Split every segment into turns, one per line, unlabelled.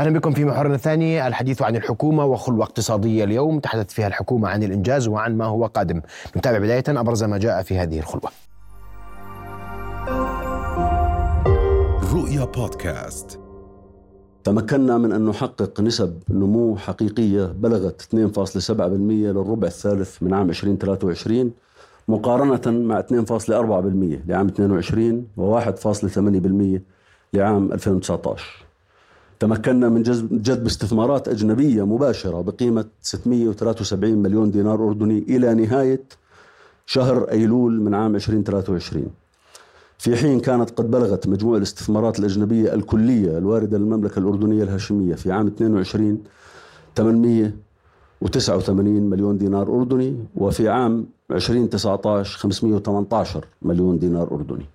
أهلا بكم في محورنا الثاني الحديث عن الحكومة وخلوة اقتصادية اليوم. تحدثت فيها الحكومة عن الإنجاز وعن ما هو قادم. نتابع بداية أبرز ما جاء في هذه الخلوة.
رؤيا بودكاست.
تمكنا من أن نحقق نسب نمو حقيقية بلغت 2.7% للربع الثالث من عام 2023 مقارنة مع 2.4% لعام 22 و1.8% لعام 2019 تمكنا من جذب استثمارات أجنبية مباشرة بقيمة 673 مليون دينار أردني إلى نهاية شهر أيلول من عام 2023 في حين كانت قد بلغت مجموع الاستثمارات الأجنبية الكلية الواردة للمملكة الأردنية الهاشمية في عام 22 889 مليون دينار أردني وفي عام 2019 518 مليون دينار أردني.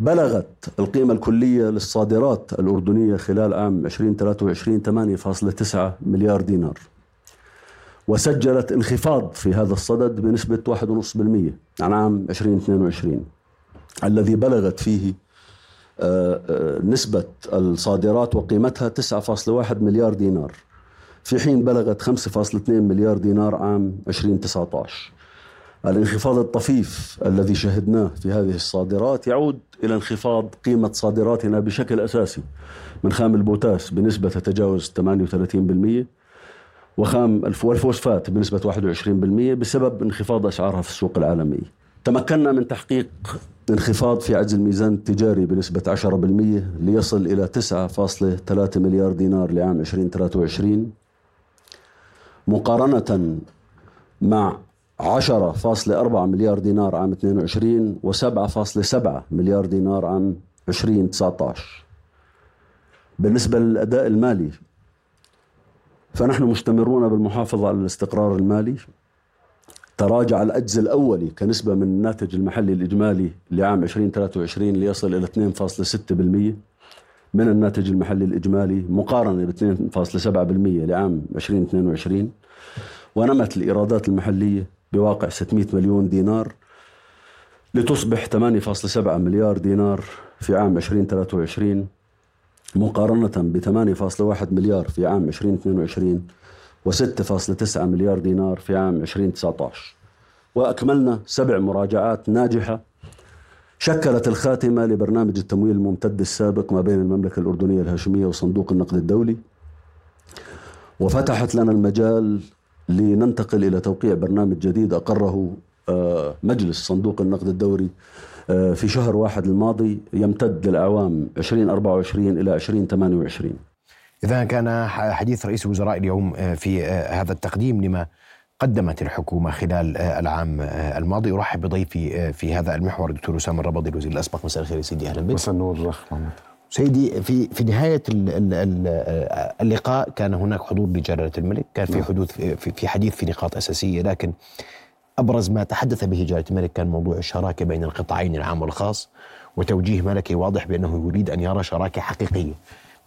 بلغت القيمة الكلية للصادرات الأردنية خلال عام 2023 8.9 مليار دينار. وسجلت انخفاض في هذا الصدد بنسبة 1.5% عن عام 2022 الذي بلغت فيه آه، آه، نسبة الصادرات وقيمتها 9.1 مليار دينار. في حين بلغت 5.2 مليار دينار عام 2019 الانخفاض الطفيف الذي شهدناه في هذه الصادرات يعود إلى انخفاض قيمة صادراتنا بشكل أساسي من خام البوتاس بنسبة تتجاوز 38% وخام والفوسفات بنسبة 21% بسبب انخفاض أسعارها في السوق العالمي. تمكنا من تحقيق انخفاض في عجز الميزان التجاري بنسبة 10% ليصل إلى 9.3 مليار دينار لعام 2023 مقارنة مع 10.4 مليار دينار عام 22 و7.7 مليار دينار عام 2019 بالنسبة للأداء المالي فنحن مستمرون بالمحافظة على الاستقرار المالي. تراجع الأجز الأولي كنسبة من الناتج المحلي الإجمالي لعام 2023 ليصل إلى 2.6% من الناتج المحلي الإجمالي مقارنة ب 2.7% لعام 2022 ونمت الإيرادات المحلية بواقع 600 مليون دينار لتصبح 8.7 مليار دينار في عام 2023 مقارنة ب 8.1 مليار في عام 2022 و6.9 مليار دينار في عام 2019 وأكملنا سبع مراجعات ناجحة شكلت الخاتمة لبرنامج التمويل الممتد السابق ما بين المملكة الأردنية الهاشمية وصندوق النقد الدولي وفتحت لنا المجال لننتقل إلى توقيع برنامج جديد أقره آه، مجلس صندوق النقد الدوري آه، في شهر واحد الماضي يمتد للأعوام 2024 إلى 2028
إذا كان حديث رئيس الوزراء اليوم آه، في هذا التقديم لما قدمت الحكومة خلال العام الماضي. أرحب بضيفي في هذا المحور الدكتور أسامة الربضي الوزير الأسبق. مساء الخير سيدي. أهلا بك.
مساء النور
سيدي في في نهاية اللقاء كان هناك حضور لجلاله الملك، كان في نعم. حدوث في حديث في نقاط أساسية لكن أبرز ما تحدث به جلاله الملك كان موضوع الشراكة بين القطاعين العام والخاص وتوجيه ملكي واضح بأنه يريد أن يرى شراكة حقيقية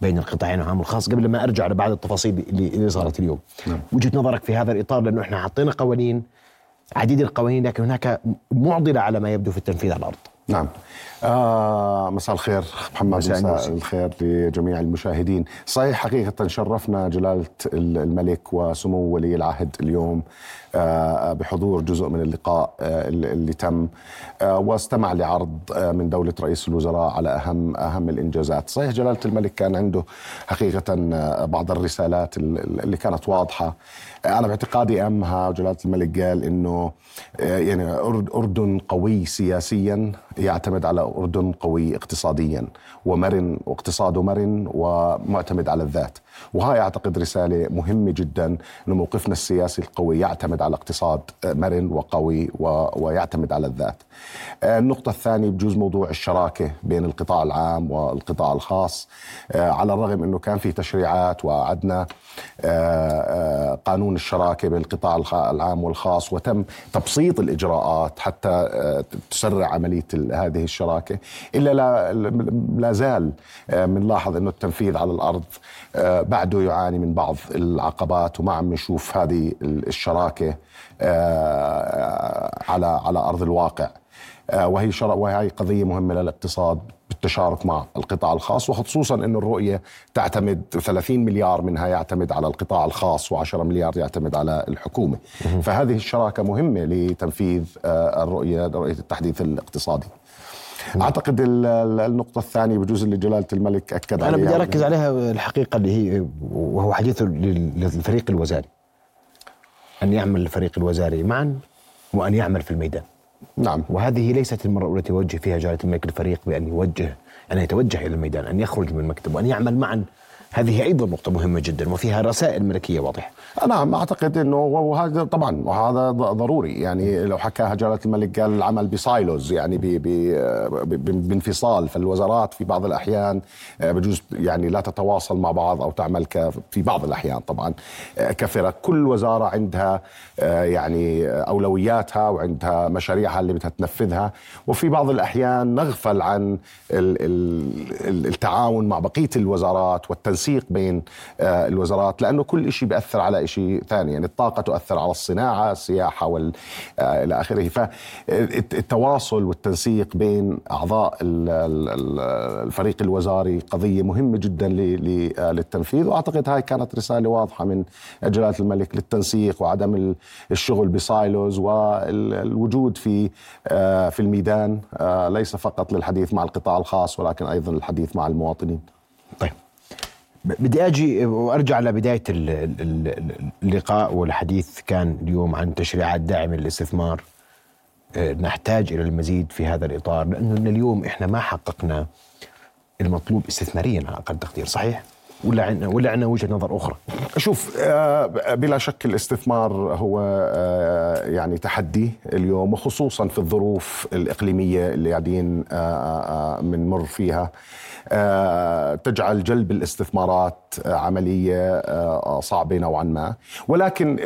بين القطاعين العام والخاص قبل ما أرجع لبعض التفاصيل اللي صارت اليوم. نعم. وجهة نظرك في هذا الإطار لأنه إحنا حطينا قوانين عديد القوانين لكن هناك معضلة على ما يبدو في التنفيذ على الأرض.
نعم. آه مساء الخير محمد مساء, مساء الخير لجميع المشاهدين. صحيح حقيقة شرفنا جلالة الملك وسمو ولي العهد اليوم آه بحضور جزء من اللقاء آه اللي تم آه واستمع لعرض آه من دولة رئيس الوزراء على أهم أهم الإنجازات. صحيح جلالة الملك كان عنده حقيقة آه، بعض الرسالات اللي كانت واضحة. أنا باعتقادي أهمها جلالة الملك قال إنه آه، يعني أردن قوي سياسيا يعتمد على أردن قوي اقتصاديا ومرن واقتصاده مرن ومعتمد على الذات. وهاي أعتقد رسالة مهمة جدا أنه موقفنا السياسي القوي يعتمد على اقتصاد مرن وقوي ويعتمد على الذات. آه، النقطة الثانية بجوز موضوع الشراكة بين القطاع العام والقطاع الخاص. آه، على الرغم أنه كان في تشريعات وعدنا قانون الشراكة بين القطاع العام والخاص وتم تبسيط الإجراءات حتى تسرع عملية هذه الشراكة. إلا لا, لا زال بنلاحظ أنه التنفيذ على الأرض بعده يعاني من بعض العقبات وما عم نشوف هذه الشراكة على على أرض الواقع. وهي وهي قضية مهمة للاقتصاد بالتشارك مع القطاع الخاص. وخصوصا أن الرؤية تعتمد 30 مليار منها يعتمد على القطاع الخاص و10 مليار يعتمد على الحكومة. فهذه الشراكة مهمة لتنفيذ الرؤية رؤية التحديث الاقتصادي. أعتقد النقطة الثانية بجوز اللي جلالة الملك أكد
أنا بدي أركز عليها الحقيقة اللي هي وهو حديثه للفريق الوزاري. أن يعمل الفريق الوزاري معا وأن يعمل في الميدان.
نعم.
وهذه ليست المرة الاولى يوجه فيها جلالة الملك الفريق بأن يوجه أن يتوجه إلى الميدان أن يخرج من المكتب وان يعمل معا. هذه أيضا نقطة مهمة جدا وفيها رسائل ملكية واضحة.
نعم أعتقد إنه وهذا طبعا وهذا ضروري. يعني لو حكاها جلالة الملك قال العمل بسايلوز يعني بانفصال فالوزارات في بعض الأحيان آه، بجوز يعني لا تتواصل مع بعض أو تعمل في بعض الأحيان طبعا آه، كفرق كل وزارة عندها آه، يعني أولوياتها وعندها مشاريعها اللي بدها تنفذها. وفي بعض الأحيان نغفل عن التعاون مع بقية الوزارات والتنسيق بين الوزارات لأنه كل شيء بيأثر على شيء ثاني. يعني الطاقة تؤثر على الصناعة السياحة وال آه، إلى آخره. فالتواصل والتنسيق بين أعضاء الفريق الوزاري قضية مهمة جدا آه، للتنفيذ. وأعتقد هاي كانت رسالة واضحة من جلالة الملك للتنسيق وعدم الشغل بسايلوز والوجود في آه، في الميدان ليس فقط للحديث مع القطاع الخاص ولكن أيضا الحديث مع المواطنين.
طيب. بدي أجي وأرجع لبداية اللقاء والحديث كان اليوم عن تشريعات داعمه للاستثمار آه، نحتاج إلى المزيد في هذا الإطار لأنه اليوم إحنا ما حققنا المطلوب استثماريا على أقل تقدير صحيح؟ ولا عندنا ولا عندنا وجهة نظر أخرى؟
شوف آه، بلا شك الاستثمار هو آه، يعني تحدي اليوم وخصوصا في الظروف الإقليمية اللي قاعدين بنمر فيها. آه، تجعل جلب الاستثمارات عملية آه، صعبة نوعا ما. ولكن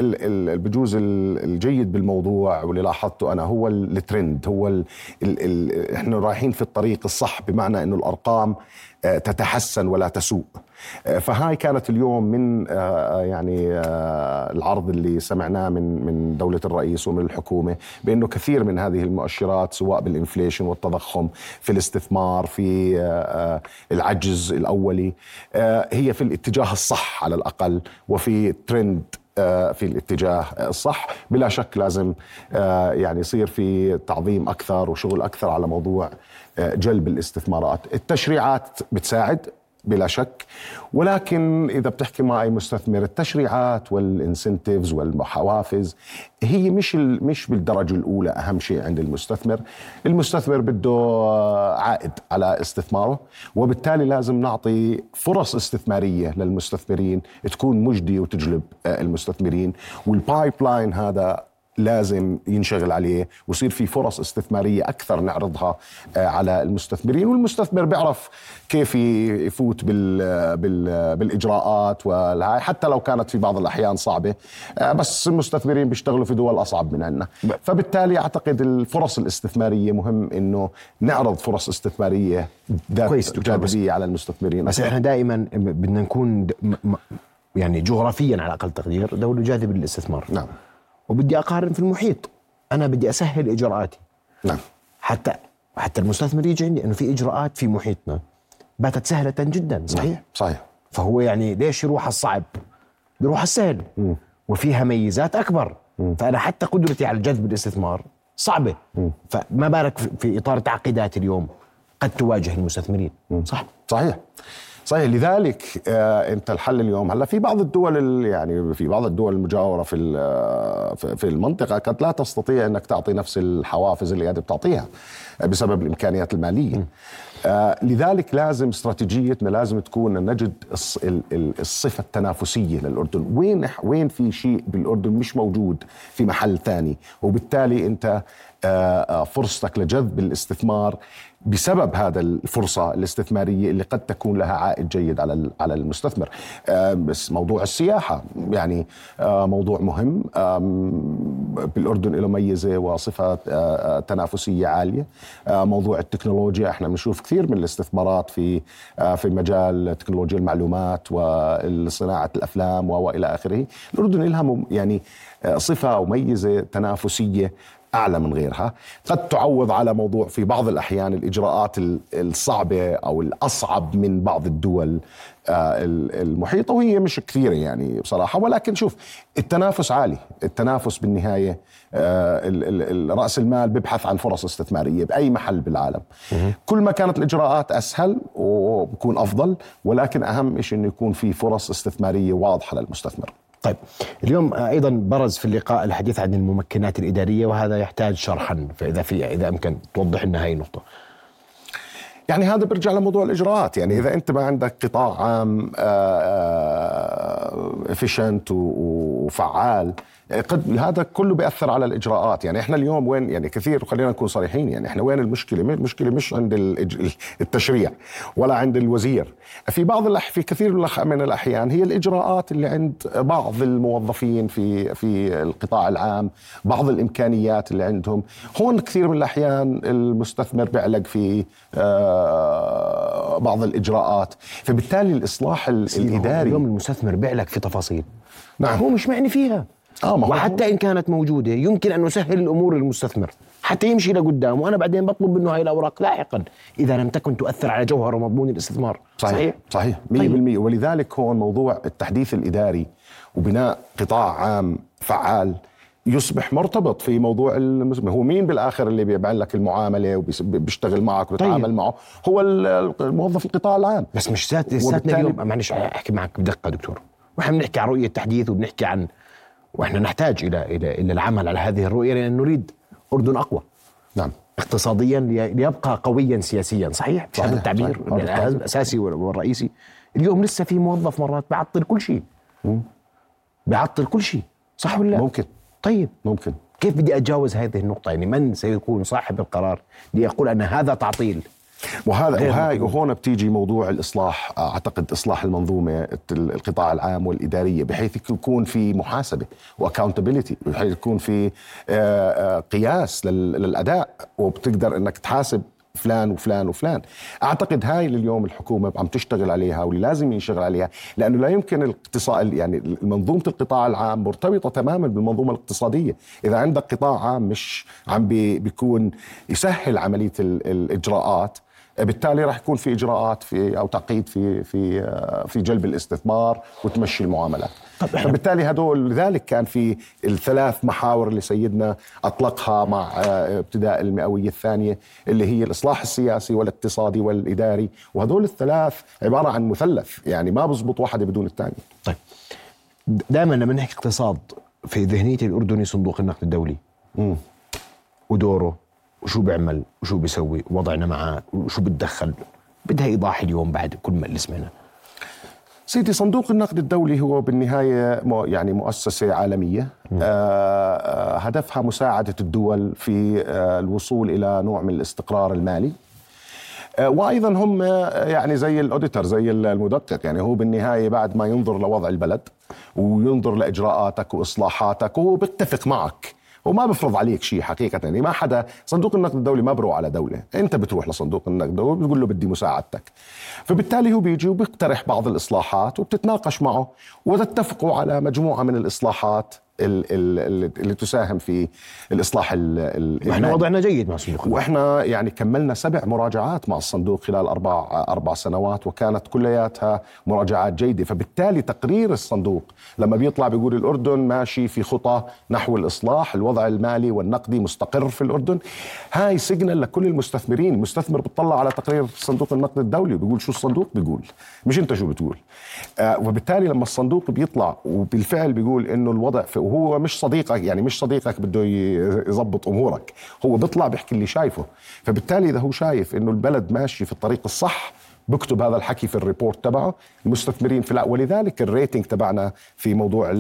بجوز الجيد بالموضوع واللي لاحظته أنا هو الترند هو ال ال إحنا رايحين في الطريق الصح بمعنى أنه الأرقام تتحسن ولا تسوء. فهاي كانت اليوم من آه، يعني آه، العرض اللي سمعناه من من دولة الرئيس ومن الحكومة بأنه كثير من هذه المؤشرات سواء بالإنفليشن والتضخم في الاستثمار في آه، العجز الأولي هي في الاتجاه الصح على الأقل وفي ترند في الاتجاه الصح. بلا شك لازم يعني يصير في تعظيم أكثر وشغل أكثر على موضوع جلب الاستثمارات. التشريعات بتساعد بلا شك. ولكن إذا بتحكي مع اي مستثمر التشريعات وال incentives والحوافز هي مش مش بالدرجة الأولى أهم شيء عند المستثمر. المستثمر بده عائد على استثماره وبالتالي لازم نعطي فرص استثمارية للمستثمرين تكون مجدية وتجلب المستثمرين. وال pipeline هذا لازم ينشغل عليه ويصير في فرص استثمارية أكثر نعرضها آه، على المستثمرين والمستثمر بيعرف كيف يفوت بال بال بالإجراءات والهاي حتى لو كانت في بعض الأحيان صعبة آه، بس المستثمرين بيشتغلوا في دول أصعب من عندنا فبالتالي أعتقد الفرص الاستثمارية مهم إنه نعرض فرص استثمارية ذات جاذبية على المستثمرين.
بس إحنا دائما بدنا نكون يعني جغرافيا على أقل تقدير دولة جاذبة للاستثمار.
نعم.
وبدي أقارن في المحيط. أنا بدي أسهل إجراءاتي.
نعم.
حتى حتى المستثمر يجي عندي إنه في إجراءات في محيطنا باتت سهلة جدا صحيح نعم.
صحيح؟
فهو يعني ليش يروح الصعب؟ بيروح السهل. م. وفيها ميزات أكبر. م. فأنا حتى قدرتي على جذب الاستثمار صعبة. م. فما بالك في إطار تعقيدات اليوم قد تواجه المستثمرين؟ صح.
صحيح. صحيح لذلك آه انت الحل اليوم. هلأ في بعض الدول يعني في بعض الدول المجاورة في آه، في المنطقة قد لا تستطيع إنك تعطي نفس الحوافز اللي قاعد بتعطيها بسبب الإمكانيات المالية. آه لذلك لازم استراتيجيتنا لازم تكون نجد الصفة التنافسية للأردن. وين وين في شيء بالأردن مش موجود في محل ثاني؟ وبالتالي أنت آه، آه، فرصتك لجذب الاستثمار بسبب هذا الفرصة الاستثمارية اللي قد تكون لها عائد جيد على على المستثمر. آه، بس موضوع السياحة يعني موضوع مهم. بالأردن له ميزة وصفة تنافسية عالية. موضوع التكنولوجيا إحنا بنشوف كثير من الاستثمارات في في مجال تكنولوجيا المعلومات وصناعة الأفلام وإلى آخره. الأردن لها يعني صفة أو ميزة تنافسية أعلى من غيرها. قد تعوض على موضوع في بعض الأحيان الإجراءات الصعبة أو الأصعب من بعض الدول آه، المحيطه وهي مش كثيرة يعني بصراحة. ولكن شوف التنافس عالي. التنافس بالنهاية آه، رأس المال بيبحث عن فرص استثمارية بأي محل بالعالم. كل ما كانت الإجراءات أسهل وبكون أفضل ولكن أهم شيء إنه يكون في فرص استثمارية واضحة للمستثمر.
طيب اليوم أيضا برز في اللقاء الحديث عن الممكنات الإدارية وهذا يحتاج شرحا فإذا في إذا امكن توضح لنا هاي النقطة.
يعني هذا بيرجع لموضوع الإجراءات يعني إذا أنت ما عندك قطاع عام افيشنت وفعال. قد هذا كله بيأثر على الإجراءات. يعني إحنا اليوم وين يعني كثير خلينا نكون صريحين يعني إحنا وين المشكلة؟ المشكلة مش عند التشريع ولا عند الوزير. في بعض في كثير من الأحيان هي الإجراءات اللي عند بعض الموظفين في في القطاع العام بعض الإمكانيات اللي عندهم. هون كثير من الأحيان المستثمر بيعلق في آه، بعض الإجراءات. فبالتالي الإصلاح الإداري
اليوم المستثمر بيعلق في تفاصيل. نعم. هو مش معني فيها. آه وحتى إن كانت موجودة يمكن أن نسهل الأمور للمستثمر. حتى يمشي لقدام وأنا بعدين بطلب منه هاي الأوراق لاحقا. إذا لم تكن تؤثر على جوهر ومضمون الاستثمار.
صحيح. صحيح؟ 100% طيب. ولذلك هون موضوع التحديث الإداري وبناء قطاع عام فعال يصبح مرتبط في موضوع المسلم هو مين بالآخر اللي بيعمل لك المعاملة وبيشتغل معك وبيتعامل طيب. معه؟ هو الموظف القطاع العام.
بس مش ساتنا اليوم. معلش أحكي معك بدقة دكتور. وإحنا بنحكي عن رؤية تحديث وبنحكي عن وإحنا نحتاج إلى إلى إلى العمل على هذه الرؤية لأن نريد أردن أقوى.
نعم.
اقتصاديا ليبقى قويا سياسيا. صحيح؟ هذا التعبير الأساسي والرئيسي. اليوم لسه في موظف مرات بعطل كل شيء. بعطل كل شيء. صح ولا لا؟
ممكن.
طيب.
ممكن.
كيف بدي أتجاوز هذه النقطة؟ يعني من سيكون صاحب القرار ليقول أن هذا تعطيل؟
وهذا وهاي وهون بتيجي موضوع الإصلاح أعتقد إصلاح المنظومة القطاع العام والإدارية بحيث يكون في محاسبة واكاونتبيلتي بحيث يكون في آه، آه، قياس للأداء وبتقدر إنك تحاسب فلان وفلان وفلان. أعتقد هاي اللي اليوم الحكومة عم تشتغل عليها واللي لازم ينشغل عليها لأنه لا يمكن الاقتصاد يعني منظومة القطاع العام مرتبطة تماما بالمنظومة الاقتصادية. إذا عندك قطاع عام مش عم بيكون يسهل عملية الإجراءات بالتالي راح يكون في إجراءات في أو تعقيد في في في جلب الاستثمار وتمشي المعاملات. فبالتالي هدول لذلك كان في الثلاث محاور اللي سيدنا أطلقها مع آه، ابتداء المئوية الثانية اللي هي الإصلاح السياسي والاقتصادي والإداري. وهدول الثلاث عبارة عن مثلث يعني ما بزبط واحدة بدون الثانية
طيب. دائما لما نحكي اقتصاد في ذهنية الأردني صندوق النقد الدولي. ودوره وشو بيعمل وشو بيسوي؟ وضعنا معه؟ وشو بتدخل؟ بدها إيضاح اليوم بعد كل ما اللي سمعنا.
سيدي صندوق النقد الدولي هو بالنهاية يعني مؤسسة عالمية. آه, آه، هدفها مساعدة الدول في آه الوصول إلى نوع من الاستقرار المالي. آه وأيضا هم يعني زي الأوديتر زي المدقق يعني هو بالنهاية بعد ما ينظر لوضع البلد وينظر لإجراءاتك وإصلاحاتك وهو بيتفق معك. وما بفرض عليك شيء حقيقة. يعني ما حدا صندوق النقد الدولي ما بروح على دولة. انت بتروح لصندوق النقد الدولي بتقول له بدي مساعدتك. فبالتالي هو بيجي وبيقترح بعض الإصلاحات وبتتناقش معه وتتفقوا على مجموعة من الإصلاحات. اللي تساهم في الإصلاح
إحنا وضعنا جيد مع الصندوق
وإحنا يعني كملنا سبع مراجعات مع الصندوق خلال أربع أربع سنوات وكانت كلياتها مراجعات جيدة. فبالتالي تقرير الصندوق لما بيطلع بيقول الأردن ماشي في خطى نحو الإصلاح الوضع المالي والنقدي مستقر في الأردن. هاي signal لكل المستثمرين. المستثمر بيطلع على تقرير صندوق النقد الدولي بيقول شو الصندوق؟ بيقول. مش أنت شو بتقول. آه وبالتالي لما الصندوق بيطلع وبالفعل بيقول إنه الوضع في وهو مش صديقك يعني مش صديقك بده يظبط أمورك هو بيطلع بيحكي اللي شايفه. فبالتالي إذا هو شايف إنه البلد ماشي في الطريق الصح بكتب هذا الحكي في ال report تبعه المستثمرين في لا ولذلك ال rating تبعنا في موضوع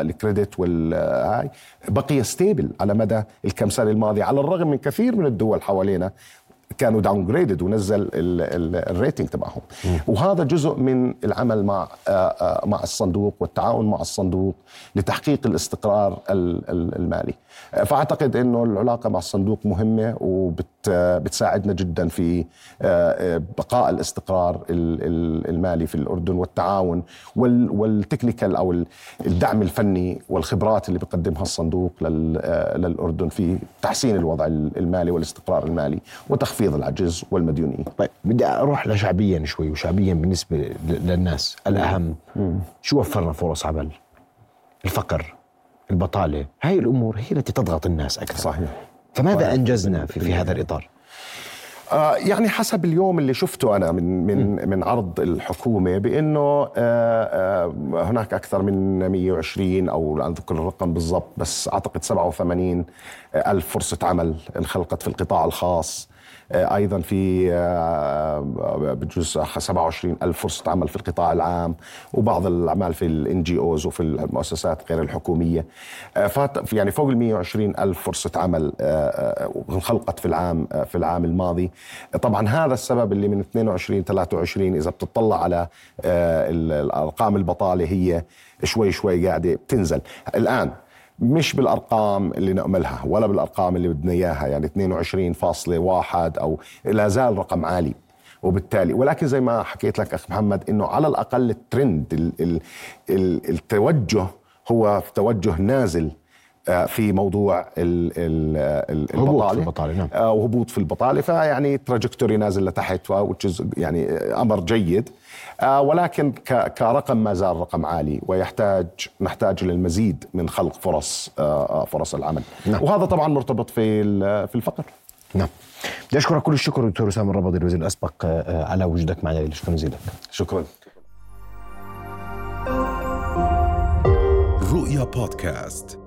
ال credit والهاي بقي stable على مدى الكم سنة الماضية على الرغم من كثير من الدول حوالينا. كانوا downgraded ونزل ال rating تبعهم. وهذا جزء من العمل مع آه، آه، مع الصندوق والتعاون مع الصندوق لتحقيق الاستقرار المالي. فأعتقد إنه العلاقة مع الصندوق مهمة وبت بتساعدنا جدا في بقاء الاستقرار المالي في الأردن والتعاون والتكنيكال أو الدعم الفني والخبرات اللي بيقدمها الصندوق للأردن في تحسين الوضع المالي والاستقرار المالي وتخفيض العجز والمديونية.
طيب بدي أروح لشعبيا شوي وشعبيا بالنسبة للناس الأهم شو وفرنا فرص عمل؟ الفقر البطالة هاي الأمور هي التي تضغط الناس أكثر
صحيح
فماذا. أنجزنا في, في هذا الإطار؟
آه يعني حسب اليوم اللي شفته أنا من من من عرض الحكومة بإنه آه آه هناك أكثر من 120 أو لا أذكر الرقم بالضبط بس أعتقد 87 ألف فرصة عمل انخلقت في القطاع الخاص أيضا في آه، بجوز 27 ألف فرصة عمل في القطاع العام وبعض الأعمال في الان جي اوز وفي المؤسسات غير الحكومية. آه، فات يعني فوق ال 120 ألف فرصة عمل انخلقت في العام في العام الماضي. طبعا هذا السبب اللي من 22 23 إذا بتطلع على الأرقام البطالة هي شوي شوي قاعدة بتنزل. الآن مش بالأرقام اللي نأملها ولا بالأرقام اللي بدنا إياها يعني 22.1 أو لا زال رقم عالي. وبالتالي ولكن زي ما حكيت لك أخ محمد إنه على الأقل الترند ال ال ال التوجه هو توجه نازل في موضوع البطاله هبوط في البطالة. نعم. آه، وهبوط في البطالة. فيعني تراجكتوري نازل لتحت يعني أمر جيد. آه، ولكن كرقم ما زال رقم عالي ويحتاج نحتاج للمزيد من خلق فرص فرص العمل. نعم. وهذا طبعا مرتبط في في الفقر.
نعم. بدي أشكرك كل الشكر دكتور أسامة الربضي الوزير الأسبق على وجودك معنا شكرا جزيلا.
شكرا.
رؤيا بودكاست.